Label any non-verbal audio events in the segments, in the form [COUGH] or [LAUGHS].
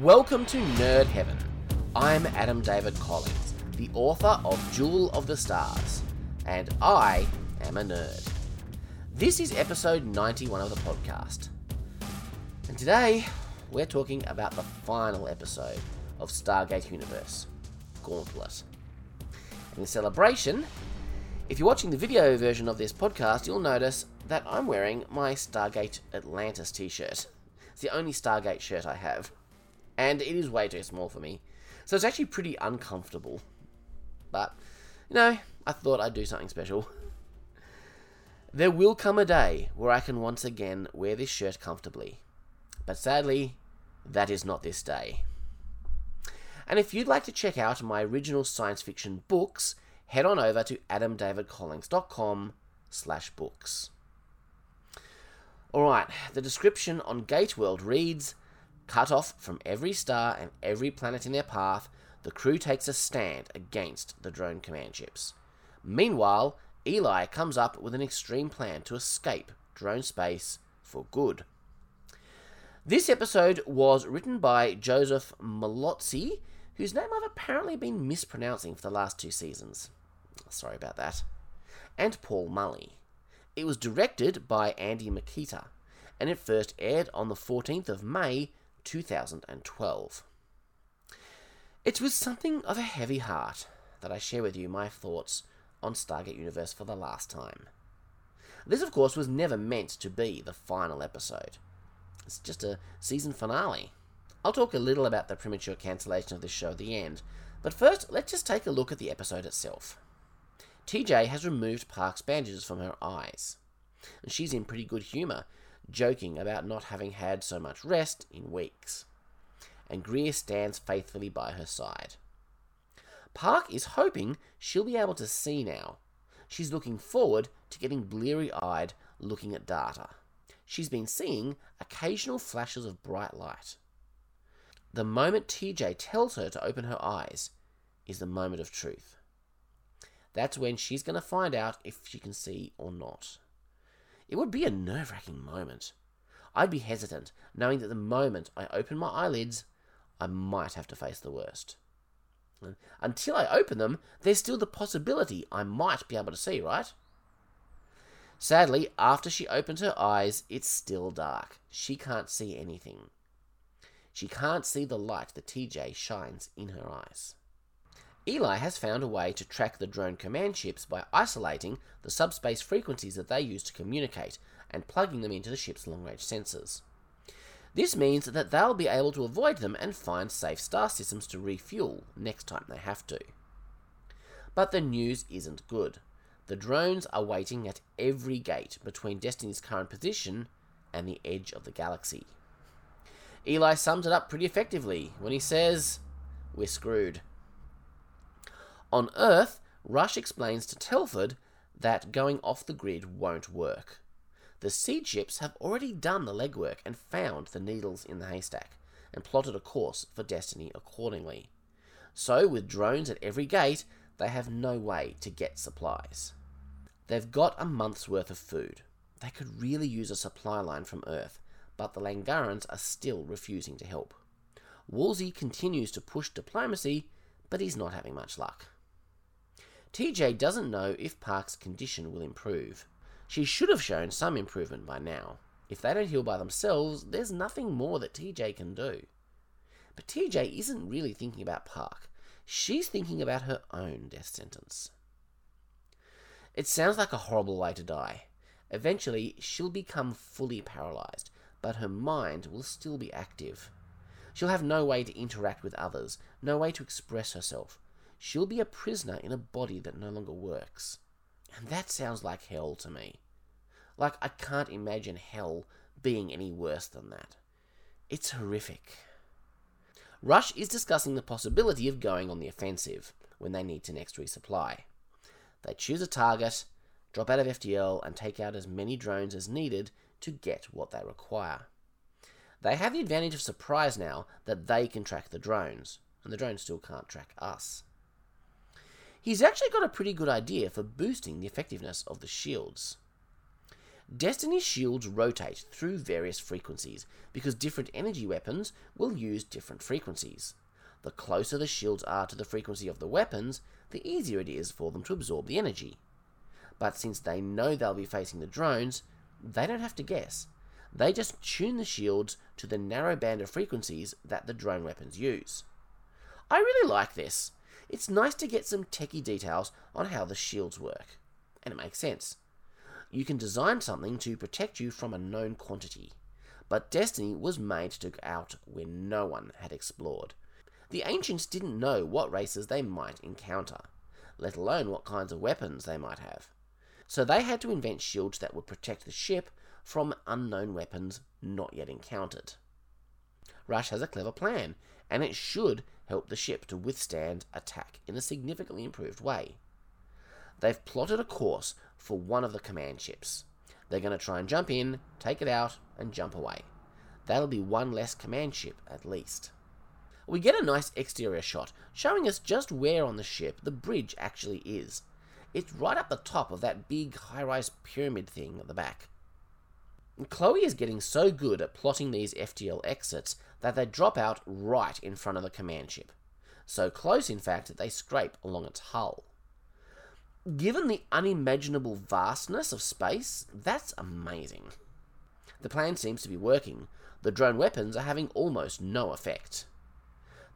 Welcome to Nerd Heaven. I'm Adam David Collins, the author of Jewel of the Stars, and I am a nerd. This is episode 91 of the podcast. And today, we're talking about the final episode of Stargate Universe Gauntlet. In celebration, if you're watching the video version of this podcast, you'll notice that I'm wearing my Stargate Atlantis t shirt. It's the only Stargate shirt I have and it is way too small for me. So it's actually pretty uncomfortable. But, you know, I thought I'd do something special. [LAUGHS] There will come a day where I can once again wear this shirt comfortably. But sadly, that is not this day. And if you'd like to check out my original science fiction books, head on over to adamdavidcollins.com slash books. Alright, the description on Gateworld reads Cut off from every star and every planet in their path, the crew takes a stand against the drone command ships. Meanwhile, Eli comes up with an extreme plan to escape drone space for good. This episode was written by Joseph Mallozzi, whose name I've apparently been mispronouncing for the last two seasons. Sorry about that. And Paul Mullie. It was directed by Andy Mikita, and it first aired on the 14th of May 2012. It's with something of a heavy heart that I share with you my thoughts on Stargate Universe for the last time. This, of course, was never meant to be the final episode. It's just a season finale. I'll talk a little about the premature cancellation of this show at the end, but first, let's just take a look at the episode itself. TJ has removed Park's bandages from her eyes, and she's in pretty good humour joking about not having had so much rest in weeks. And Greer stands faithfully by her side. Park is hoping she'll be able to see now. She's looking forward to getting bleary eyed looking at data. She's been seeing occasional flashes of bright light. The moment TJ tells her to open her eyes is the moment of truth. That's when she's going to find out if she can see or not. It would be a nerve wracking moment. I'd be hesitant, knowing that the moment I open my eyelids, I might have to face the worst. Until I open them, there's still the possibility I might be able to see, right? Sadly, after she opens her eyes, it's still dark. She can't see anything. She can't see the light that TJ shines in her eyes. Eli has found a way to track the drone command ships by isolating the subspace frequencies that they use to communicate and plugging them into the ship's long range sensors. This means that they'll be able to avoid them and find safe star systems to refuel next time they have to. But the news isn't good. The drones are waiting at every gate between Destiny's current position and the edge of the galaxy. Eli sums it up pretty effectively when he says, We're screwed. On Earth, Rush explains to Telford that going off the grid won't work. The seed ships have already done the legwork and found the needles in the haystack, and plotted a course for Destiny accordingly. So, with drones at every gate, they have no way to get supplies. They've got a month's worth of food. They could really use a supply line from Earth, but the Langarans are still refusing to help. Woolsey continues to push diplomacy, but he's not having much luck. TJ doesn't know if Park's condition will improve. She should have shown some improvement by now. If they don't heal by themselves, there's nothing more that TJ can do. But TJ isn't really thinking about Park. She's thinking about her own death sentence. It sounds like a horrible way to die. Eventually, she'll become fully paralyzed, but her mind will still be active. She'll have no way to interact with others, no way to express herself, she'll be a prisoner in a body that no longer works. And that sounds like hell to me. Like, I can't imagine hell being any worse than that. It's horrific. Rush is discussing the possibility of going on the offensive when they need to next resupply. They choose a target, drop out of FTL, and take out as many drones as needed to get what they require. They have the advantage of surprise now that they can track the drones, and the drones still can't track us he's actually got a pretty good idea for boosting the effectiveness of the shields. Destiny's shields rotate through various frequencies because different energy weapons will use different frequencies. The closer the shields are to the frequency of the weapons, the easier it is for them to absorb the energy. But since they know they'll be facing the drones, they don't have to guess. They just tune the shields to the narrow band of frequencies that the drone weapons use. I really like this. It's nice to get some techie details on how the shields work. And it makes sense. You can design something to protect you from a known quantity. But Destiny was made to go out where no one had explored. The ancients didn't know what races they might encounter, let alone what kinds of weapons they might have. So they had to invent shields that would protect the ship from unknown weapons not yet encountered. Rush has a clever plan, and it should help the ship to withstand attack in a significantly improved way. They've plotted a course for one of the command ships. They're going to try and jump in, take it out, and jump away. That'll be one less command ship at least. We get a nice exterior shot showing us just where on the ship the bridge actually is. It's right up the top of that big high rise pyramid thing at the back. Chloe is getting so good at plotting these FTL exits that they drop out right in front of the command ship. So close, in fact, that they scrape along its hull. Given the unimaginable vastness of space, that's amazing. The plan seems to be working. The drone weapons are having almost no effect.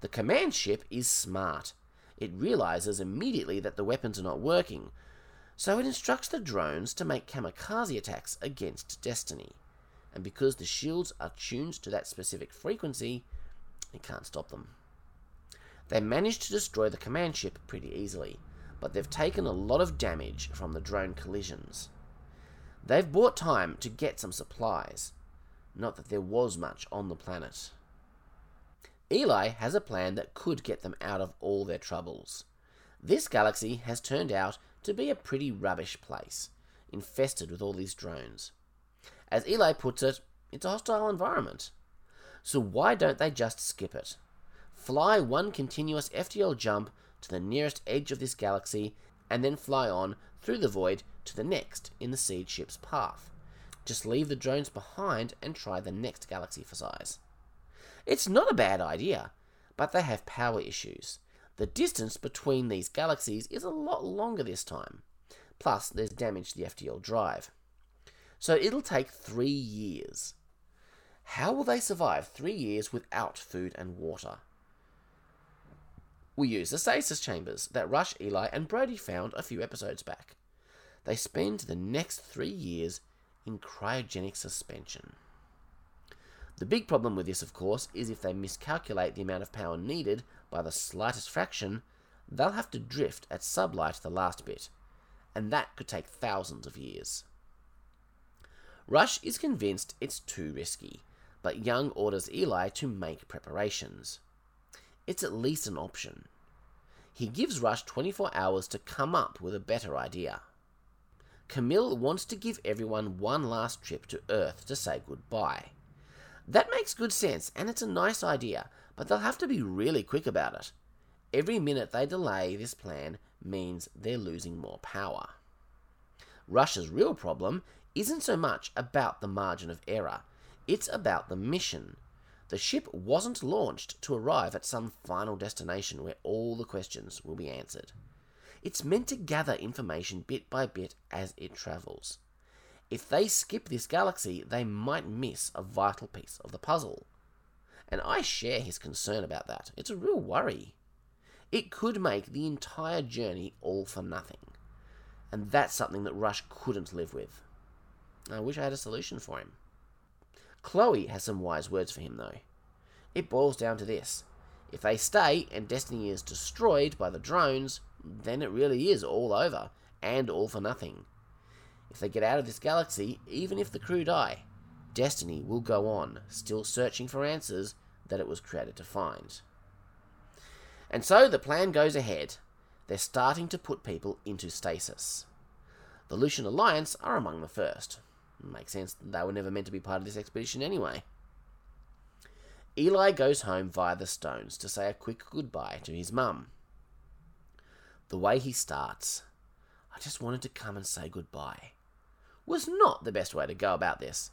The command ship is smart. It realizes immediately that the weapons are not working, so it instructs the drones to make kamikaze attacks against Destiny. And because the shields are tuned to that specific frequency, it can't stop them. They managed to destroy the command ship pretty easily, but they've taken a lot of damage from the drone collisions. They've bought time to get some supplies, not that there was much on the planet. Eli has a plan that could get them out of all their troubles. This galaxy has turned out to be a pretty rubbish place, infested with all these drones. As Eli puts it, it's a hostile environment. So why don't they just skip it? Fly one continuous FTL jump to the nearest edge of this galaxy, and then fly on through the void to the next in the seed ship's path. Just leave the drones behind and try the next galaxy for size. It's not a bad idea, but they have power issues. The distance between these galaxies is a lot longer this time. Plus, there's damage to the FTL drive. So it'll take three years. How will they survive three years without food and water? We use the stasis chambers that Rush, Eli, and Brody found a few episodes back. They spend the next three years in cryogenic suspension. The big problem with this, of course, is if they miscalculate the amount of power needed by the slightest fraction, they'll have to drift at sublight the last bit, and that could take thousands of years. Rush is convinced it's too risky, but Young orders Eli to make preparations. It's at least an option. He gives Rush 24 hours to come up with a better idea. Camille wants to give everyone one last trip to Earth to say goodbye. That makes good sense, and it's a nice idea, but they'll have to be really quick about it. Every minute they delay this plan means they're losing more power. Rush's real problem isn't so much about the margin of error, it's about the mission. The ship wasn't launched to arrive at some final destination where all the questions will be answered. It's meant to gather information bit by bit as it travels. If they skip this galaxy, they might miss a vital piece of the puzzle. And I share his concern about that. It's a real worry. It could make the entire journey all for nothing. And that's something that Rush couldn't live with. I wish I had a solution for him. Chloe has some wise words for him, though. It boils down to this if they stay and Destiny is destroyed by the drones, then it really is all over, and all for nothing. If they get out of this galaxy, even if the crew die, Destiny will go on, still searching for answers that it was created to find. And so the plan goes ahead. They're starting to put people into stasis. The Lucian Alliance are among the first. Makes sense, they were never meant to be part of this expedition anyway. Eli goes home via the stones to say a quick goodbye to his mum. The way he starts, I just wanted to come and say goodbye. was not the best way to go about this.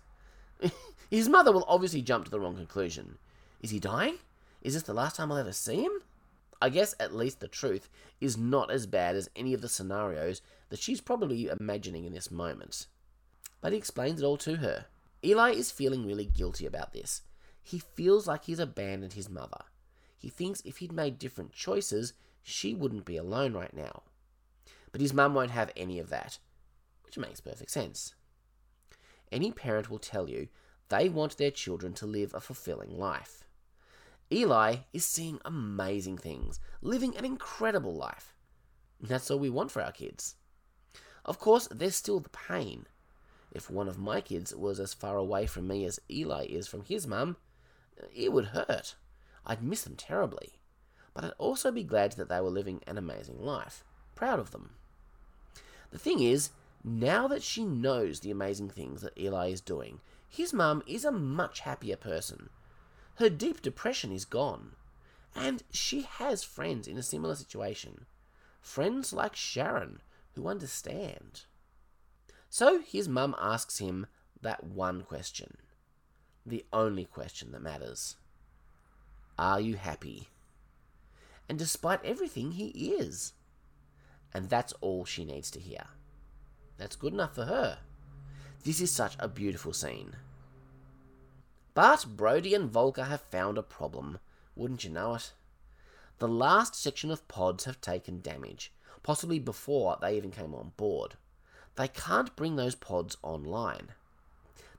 [LAUGHS] His mother will obviously jump to the wrong conclusion. Is he dying? Is this the last time I'll ever see him? I guess at least the truth is not as bad as any of the scenarios that she's probably imagining in this moment. But he explains it all to her. Eli is feeling really guilty about this. He feels like he's abandoned his mother. He thinks if he'd made different choices, she wouldn't be alone right now. But his mum won't have any of that, which makes perfect sense. Any parent will tell you they want their children to live a fulfilling life. Eli is seeing amazing things, living an incredible life. That's all we want for our kids. Of course, there's still the pain. If one of my kids was as far away from me as Eli is from his mum, it would hurt. I'd miss them terribly. But I'd also be glad that they were living an amazing life. Proud of them. The thing is, now that she knows the amazing things that Eli is doing, his mum is a much happier person. Her deep depression is gone. And she has friends in a similar situation. Friends like Sharon, who understand. So his mum asks him that one question. The only question that matters. Are you happy? And despite everything, he is. And that's all she needs to hear. That's good enough for her. This is such a beautiful scene. But Brody and Volker have found a problem, wouldn't you know it? The last section of pods have taken damage, possibly before they even came on board. They can't bring those pods online.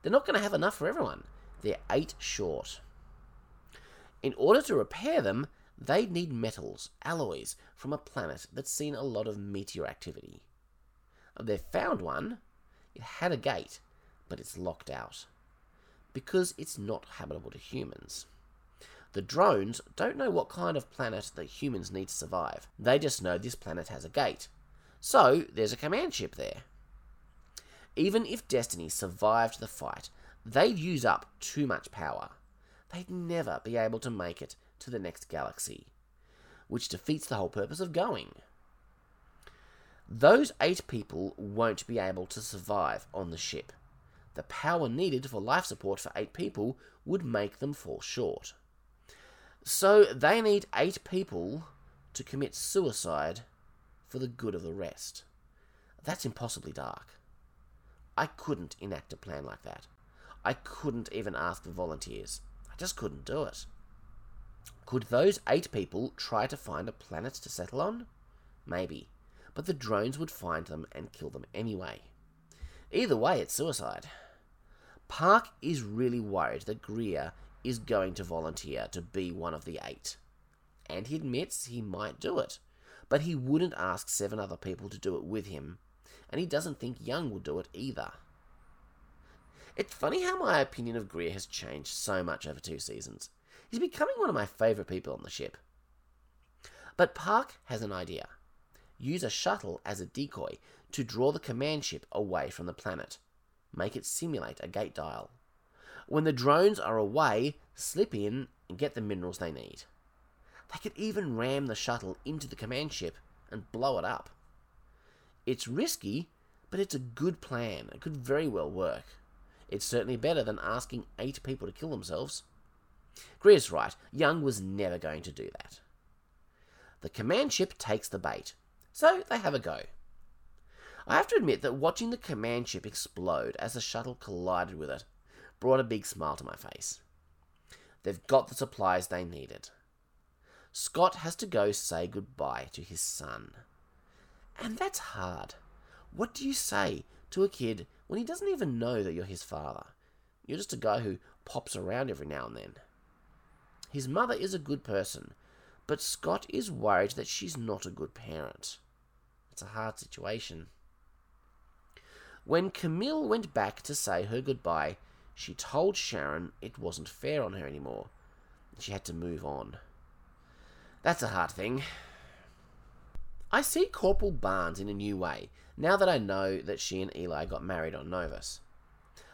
They're not going to have enough for everyone. They're eight short. In order to repair them, they'd need metals, alloys, from a planet that's seen a lot of meteor activity. They've found one. It had a gate, but it's locked out because it's not habitable to humans. The drones don't know what kind of planet that humans need to survive. They just know this planet has a gate. So, there's a command ship there. Even if Destiny survived the fight, they'd use up too much power. They'd never be able to make it to the next galaxy, which defeats the whole purpose of going. Those eight people won't be able to survive on the ship the power needed for life support for eight people would make them fall short. So they need eight people to commit suicide for the good of the rest. That's impossibly dark. I couldn't enact a plan like that. I couldn't even ask for volunteers. I just couldn't do it. Could those eight people try to find a planet to settle on? Maybe. But the drones would find them and kill them anyway. Either way, it's suicide. Park is really worried that Greer is going to volunteer to be one of the eight. And he admits he might do it, but he wouldn't ask seven other people to do it with him, and he doesn't think Young will do it either. It's funny how my opinion of Greer has changed so much over two seasons. He's becoming one of my favourite people on the ship. But Park has an idea. Use a shuttle as a decoy to draw the command ship away from the planet make it simulate a gate dial. When the drones are away, slip in and get the minerals they need. They could even ram the shuttle into the command ship and blow it up. It's risky, but it's a good plan. It could very well work. It's certainly better than asking eight people to kill themselves. Greer's right, Young was never going to do that. The command ship takes the bait, so they have a go. I have to admit that watching the command ship explode as the shuttle collided with it brought a big smile to my face. They've got the supplies they needed. Scott has to go say goodbye to his son. And that's hard. What do you say to a kid when he doesn't even know that you're his father? You're just a guy who pops around every now and then. His mother is a good person, but Scott is worried that she's not a good parent. It's a hard situation. When Camille went back to say her goodbye, she told Sharon it wasn't fair on her anymore. She had to move on. That's a hard thing. I see Corporal Barnes in a new way, now that I know that she and Eli got married on Novus.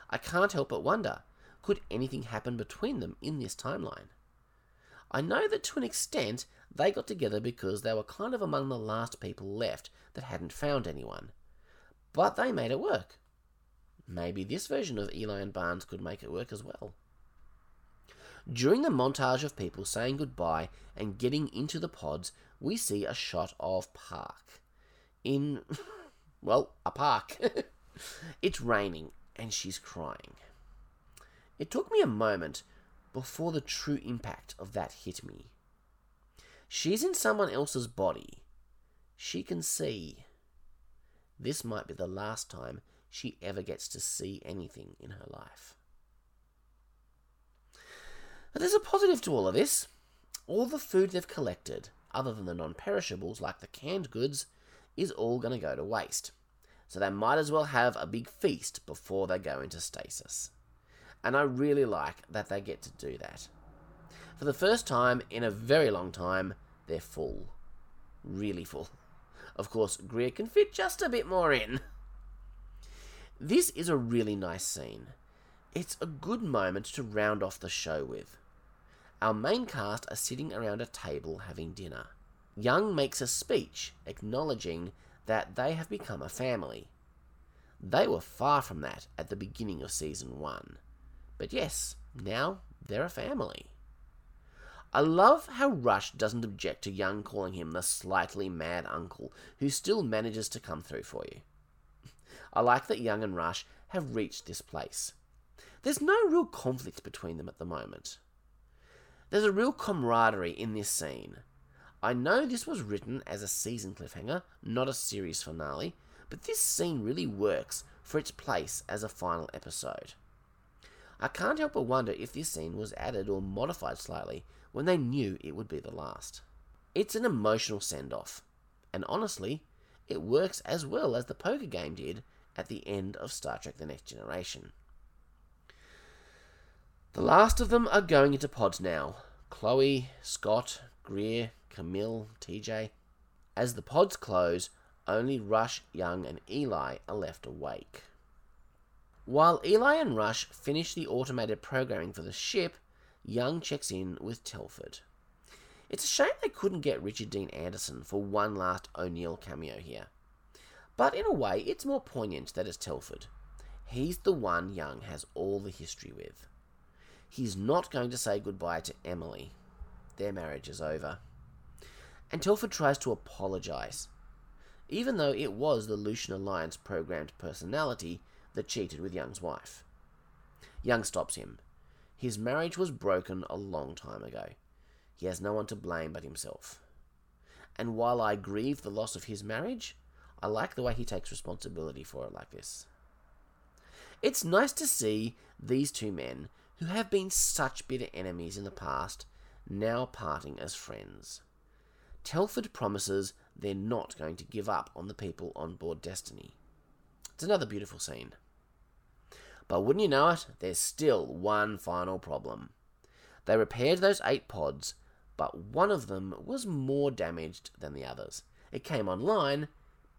I can't help but wonder, could anything happen between them in this timeline? I know that to an extent they got together because they were kind of among the last people left that hadn't found anyone but they made it work. maybe this version of Eli and Barnes could make it work as well. During the montage of people saying goodbye and getting into the pods, we see a shot of Park. In, [LAUGHS] well, a park. [LAUGHS] it's raining and she's crying. It took me a moment before the true impact of that hit me. She's in someone else's body. She can see. This might be the last time she ever gets to see anything in her life. But there's a positive to all of this. All the food they've collected, other than the non perishables like the canned goods, is all going to go to waste. So they might as well have a big feast before they go into stasis. And I really like that they get to do that. For the first time in a very long time, they're full. Really full. Of course, Greer can fit just a bit more in. This is a really nice scene. It's a good moment to round off the show with. Our main cast are sitting around a table having dinner. Young makes a speech acknowledging that they have become a family. They were far from that at the beginning of season 1. But yes, now they're a family. I love how Rush doesn't object to Young calling him the slightly mad uncle who still manages to come through for you. [LAUGHS] I like that Young and Rush have reached this place. There's no real conflict between them at the moment. There's a real camaraderie in this scene. I know this was written as a season cliffhanger, not a series finale, but this scene really works for its place as a final episode. I can't help but wonder if this scene was added or modified slightly when they knew it would be the last. It's an emotional send off, and honestly, it works as well as the poker game did at the end of Star Trek The Next Generation. The last of them are going into pods now Chloe, Scott, Greer, Camille, TJ. As the pods close, only Rush, Young, and Eli are left awake. While Eli and Rush finish the automated programming for the ship, Young checks in with Telford. It's a shame they couldn't get Richard Dean Anderson for one last O'Neill cameo here. But in a way, it's more poignant that it's Telford. He's the one Young has all the history with. He's not going to say goodbye to Emily. Their marriage is over. And Telford tries to apologize, even though it was the Lucian Alliance programmed personality that cheated with Young's wife. Young stops him his marriage was broken a long time ago. He has no one to blame but himself. And while I grieve the loss of his marriage, I like the way he takes responsibility for it like this. It's nice to see these two men, who have been such bitter enemies in the past, now parting as friends. Telford promises they're not going to give up on the people on board Destiny. It's another beautiful scene. But wouldn't you know it, there's still one final problem. They repaired those eight pods, but one of them was more damaged than the others. It came online,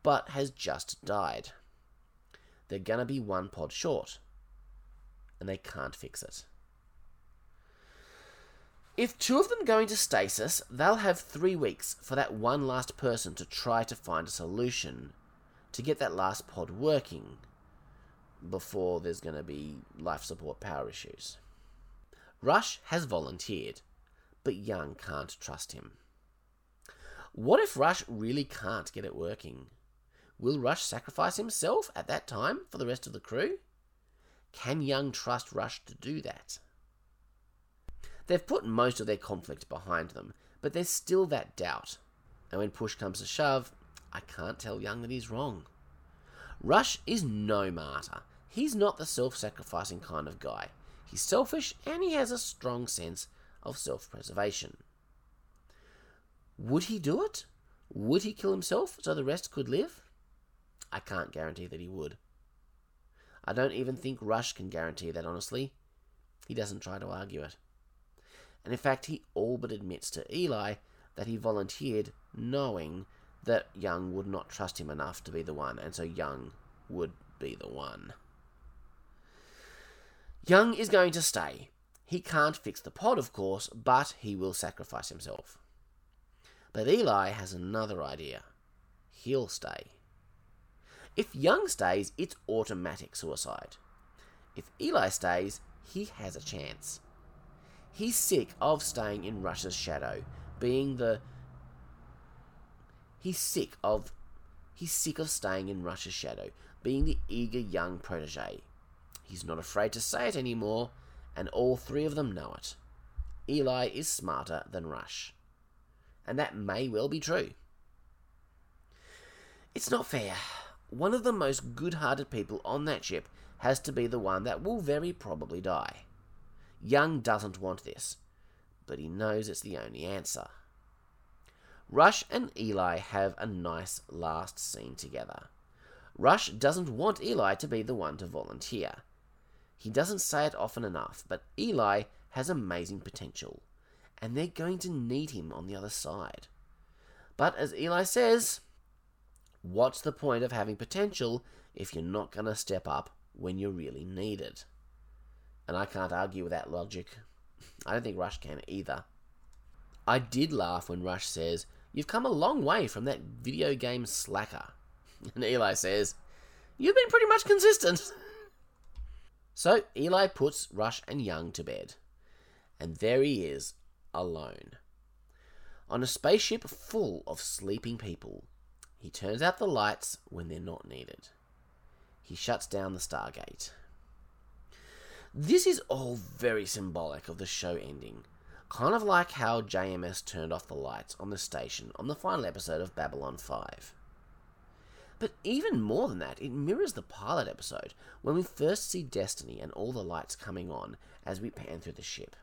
but has just died. They're gonna be one pod short, and they can't fix it. If two of them go into stasis, they'll have three weeks for that one last person to try to find a solution to get that last pod working before there's going to be life support power issues. Rush has volunteered, but Young can't trust him. What if Rush really can't get it working? Will Rush sacrifice himself at that time for the rest of the crew? Can Young trust Rush to do that? They've put most of their conflict behind them, but there's still that doubt. And when push comes to shove, I can't tell Young that he's wrong. Rush is no martyr. He's not the self sacrificing kind of guy. He's selfish and he has a strong sense of self preservation. Would he do it? Would he kill himself so the rest could live? I can't guarantee that he would. I don't even think Rush can guarantee that, honestly. He doesn't try to argue it. And in fact, he all but admits to Eli that he volunteered knowing that Young would not trust him enough to be the one, and so Young would be the one. Young is going to stay. He can't fix the pod, of course, but he will sacrifice himself. But Eli has another idea. He'll stay. If Young stays, it's automatic suicide. If Eli stays, he has a chance. He's sick of staying in Rush's shadow, being the. He's sick of. He's sick of staying in Rush's shadow, being the eager young protege. He's not afraid to say it anymore, and all three of them know it. Eli is smarter than Rush. And that may well be true. It's not fair. One of the most good hearted people on that ship has to be the one that will very probably die. Young doesn't want this, but he knows it's the only answer. Rush and Eli have a nice last scene together. Rush doesn't want Eli to be the one to volunteer. He doesn't say it often enough, but Eli has amazing potential, and they're going to need him on the other side. But as Eli says, what's the point of having potential if you're not going to step up when you're really needed? And I can't argue with that logic. I don't think Rush can either. I did laugh when Rush says, You've come a long way from that video game slacker. [LAUGHS] And Eli says, You've been pretty much consistent. [LAUGHS] so Eli puts Rush and Young to bed. And there he is, alone. On a spaceship full of sleeping people, he turns out the lights when they're not needed. He shuts down the Stargate. This is all very symbolic of the show ending, kind of like how JMS turned off the lights on the station on the final episode of Babylon 5. But even more than that, it mirrors the pilot episode when we first see Destiny and all the lights coming on as we pan through the ship.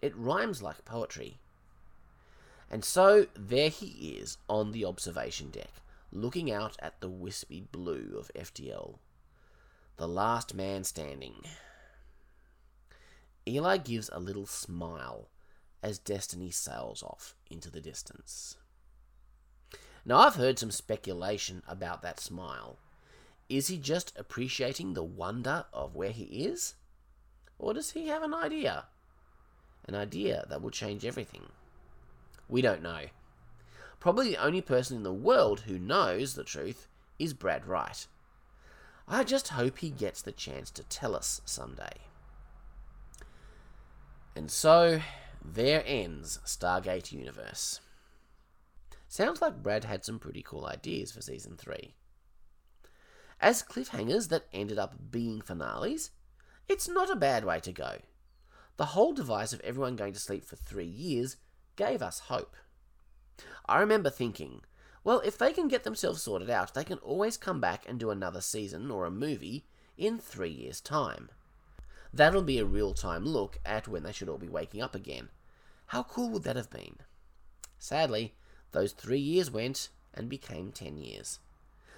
It rhymes like poetry. And so there he is on the observation deck, looking out at the wispy blue of FTL. The last man standing. Eli gives a little smile as Destiny sails off into the distance. Now, I've heard some speculation about that smile. Is he just appreciating the wonder of where he is? Or does he have an idea? An idea that will change everything? We don't know. Probably the only person in the world who knows the truth is Brad Wright. I just hope he gets the chance to tell us someday. And so, there ends Stargate Universe. Sounds like Brad had some pretty cool ideas for season 3. As cliffhangers that ended up being finales, it's not a bad way to go. The whole device of everyone going to sleep for three years gave us hope. I remember thinking, well, if they can get themselves sorted out, they can always come back and do another season or a movie in three years' time. That'll be a real time look at when they should all be waking up again. How cool would that have been? Sadly, those three years went and became ten years.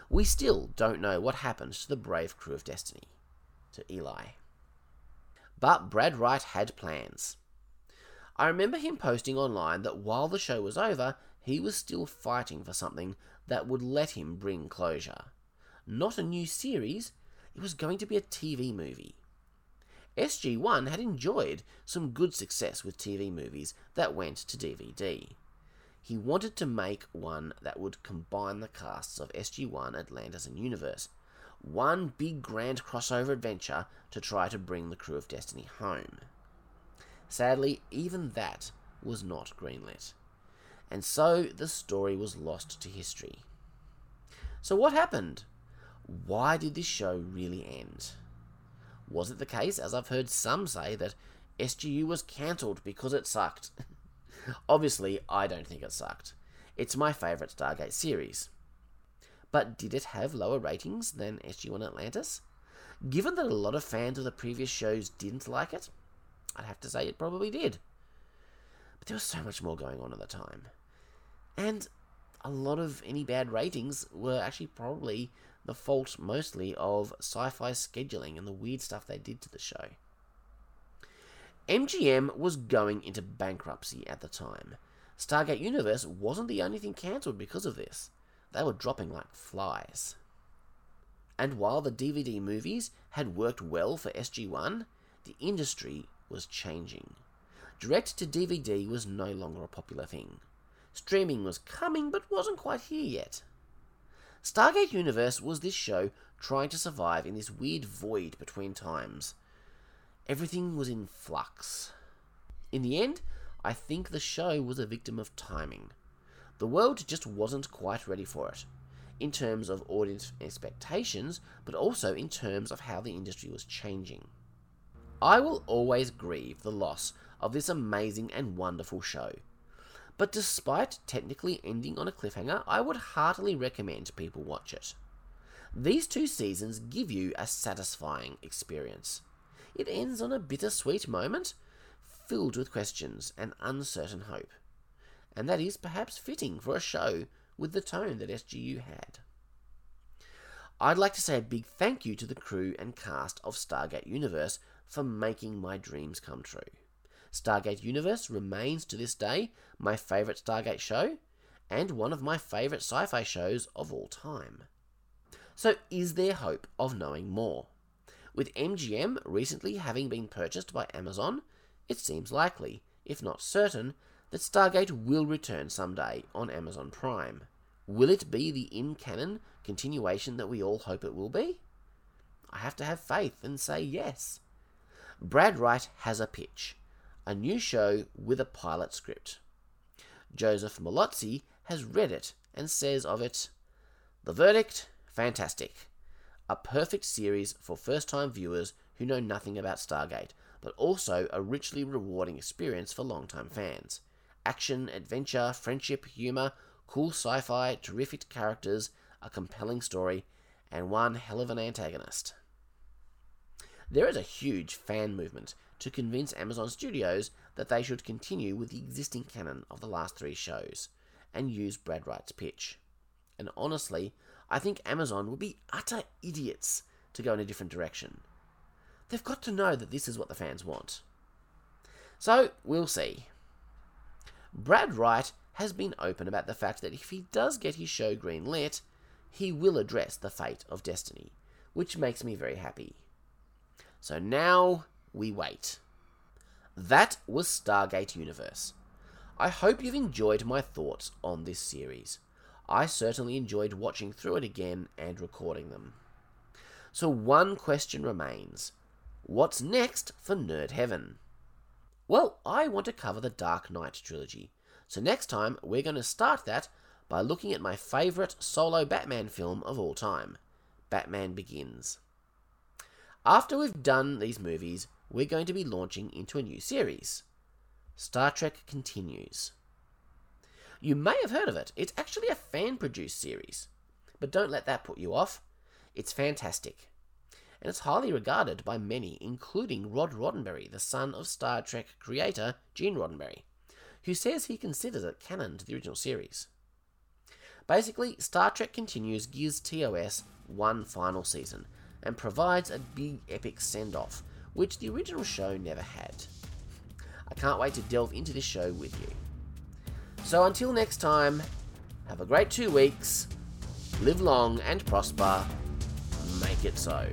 We still don't know what happened to the brave crew of Destiny, to Eli. But Brad Wright had plans. I remember him posting online that while the show was over, he was still fighting for something that would let him bring closure. Not a new series, it was going to be a TV movie. SG1 had enjoyed some good success with TV movies that went to DVD. He wanted to make one that would combine the casts of SG1, Atlantis, and Universe. One big grand crossover adventure to try to bring the crew of Destiny home. Sadly, even that was not greenlit. And so the story was lost to history. So, what happened? Why did this show really end? Was it the case, as I've heard some say, that SGU was cancelled because it sucked? [LAUGHS] Obviously, I don't think it sucked. It's my favourite Stargate series. But did it have lower ratings than SG1 Atlantis? Given that a lot of fans of the previous shows didn't like it, I'd have to say it probably did. But there was so much more going on at the time. And a lot of any bad ratings were actually probably the fault mostly of sci fi scheduling and the weird stuff they did to the show. MGM was going into bankruptcy at the time. Stargate Universe wasn't the only thing cancelled because of this. They were dropping like flies. And while the DVD movies had worked well for SG1, the industry was changing. Direct to DVD was no longer a popular thing. Streaming was coming but wasn't quite here yet. Stargate Universe was this show trying to survive in this weird void between times. Everything was in flux. In the end, I think the show was a victim of timing. The world just wasn't quite ready for it, in terms of audience expectations, but also in terms of how the industry was changing. I will always grieve the loss of this amazing and wonderful show. But despite technically ending on a cliffhanger, I would heartily recommend people watch it. These two seasons give you a satisfying experience. It ends on a bittersweet moment, filled with questions and uncertain hope. And that is perhaps fitting for a show with the tone that SGU had. I'd like to say a big thank you to the crew and cast of Stargate Universe for making my dreams come true. Stargate Universe remains to this day my favourite Stargate show and one of my favourite sci fi shows of all time. So, is there hope of knowing more? With MGM recently having been purchased by Amazon, it seems likely, if not certain, that Stargate will return someday on Amazon Prime. Will it be the in canon continuation that we all hope it will be? I have to have faith and say yes. Brad Wright has a pitch a new show with a pilot script. Joseph Mallozzi has read it and says of it The verdict fantastic. A perfect series for first time viewers who know nothing about Stargate, but also a richly rewarding experience for long-time fans. Action, adventure, friendship, humour, cool sci fi, terrific characters, a compelling story, and one hell of an antagonist. There is a huge fan movement to convince Amazon Studios that they should continue with the existing canon of the last three shows and use Brad Wright's pitch. And honestly, I think Amazon would be utter idiots to go in a different direction. They've got to know that this is what the fans want. So, we'll see. Brad Wright has been open about the fact that if he does get his show greenlit, he will address the fate of Destiny, which makes me very happy. So now we wait. That was Stargate Universe. I hope you've enjoyed my thoughts on this series. I certainly enjoyed watching through it again and recording them. So one question remains. What's next for Nerd Heaven? Well, I want to cover the Dark Knight trilogy. So next time, we're going to start that by looking at my favourite solo Batman film of all time Batman Begins. After we've done these movies, we're going to be launching into a new series Star Trek Continues. You may have heard of it, it's actually a fan produced series. But don't let that put you off. It's fantastic. And it's highly regarded by many, including Rod Roddenberry, the son of Star Trek creator Gene Roddenberry, who says he considers it canon to the original series. Basically, Star Trek Continues gives TOS one final season, and provides a big epic send off, which the original show never had. I can't wait to delve into this show with you. So until next time, have a great two weeks, live long and prosper, make it so.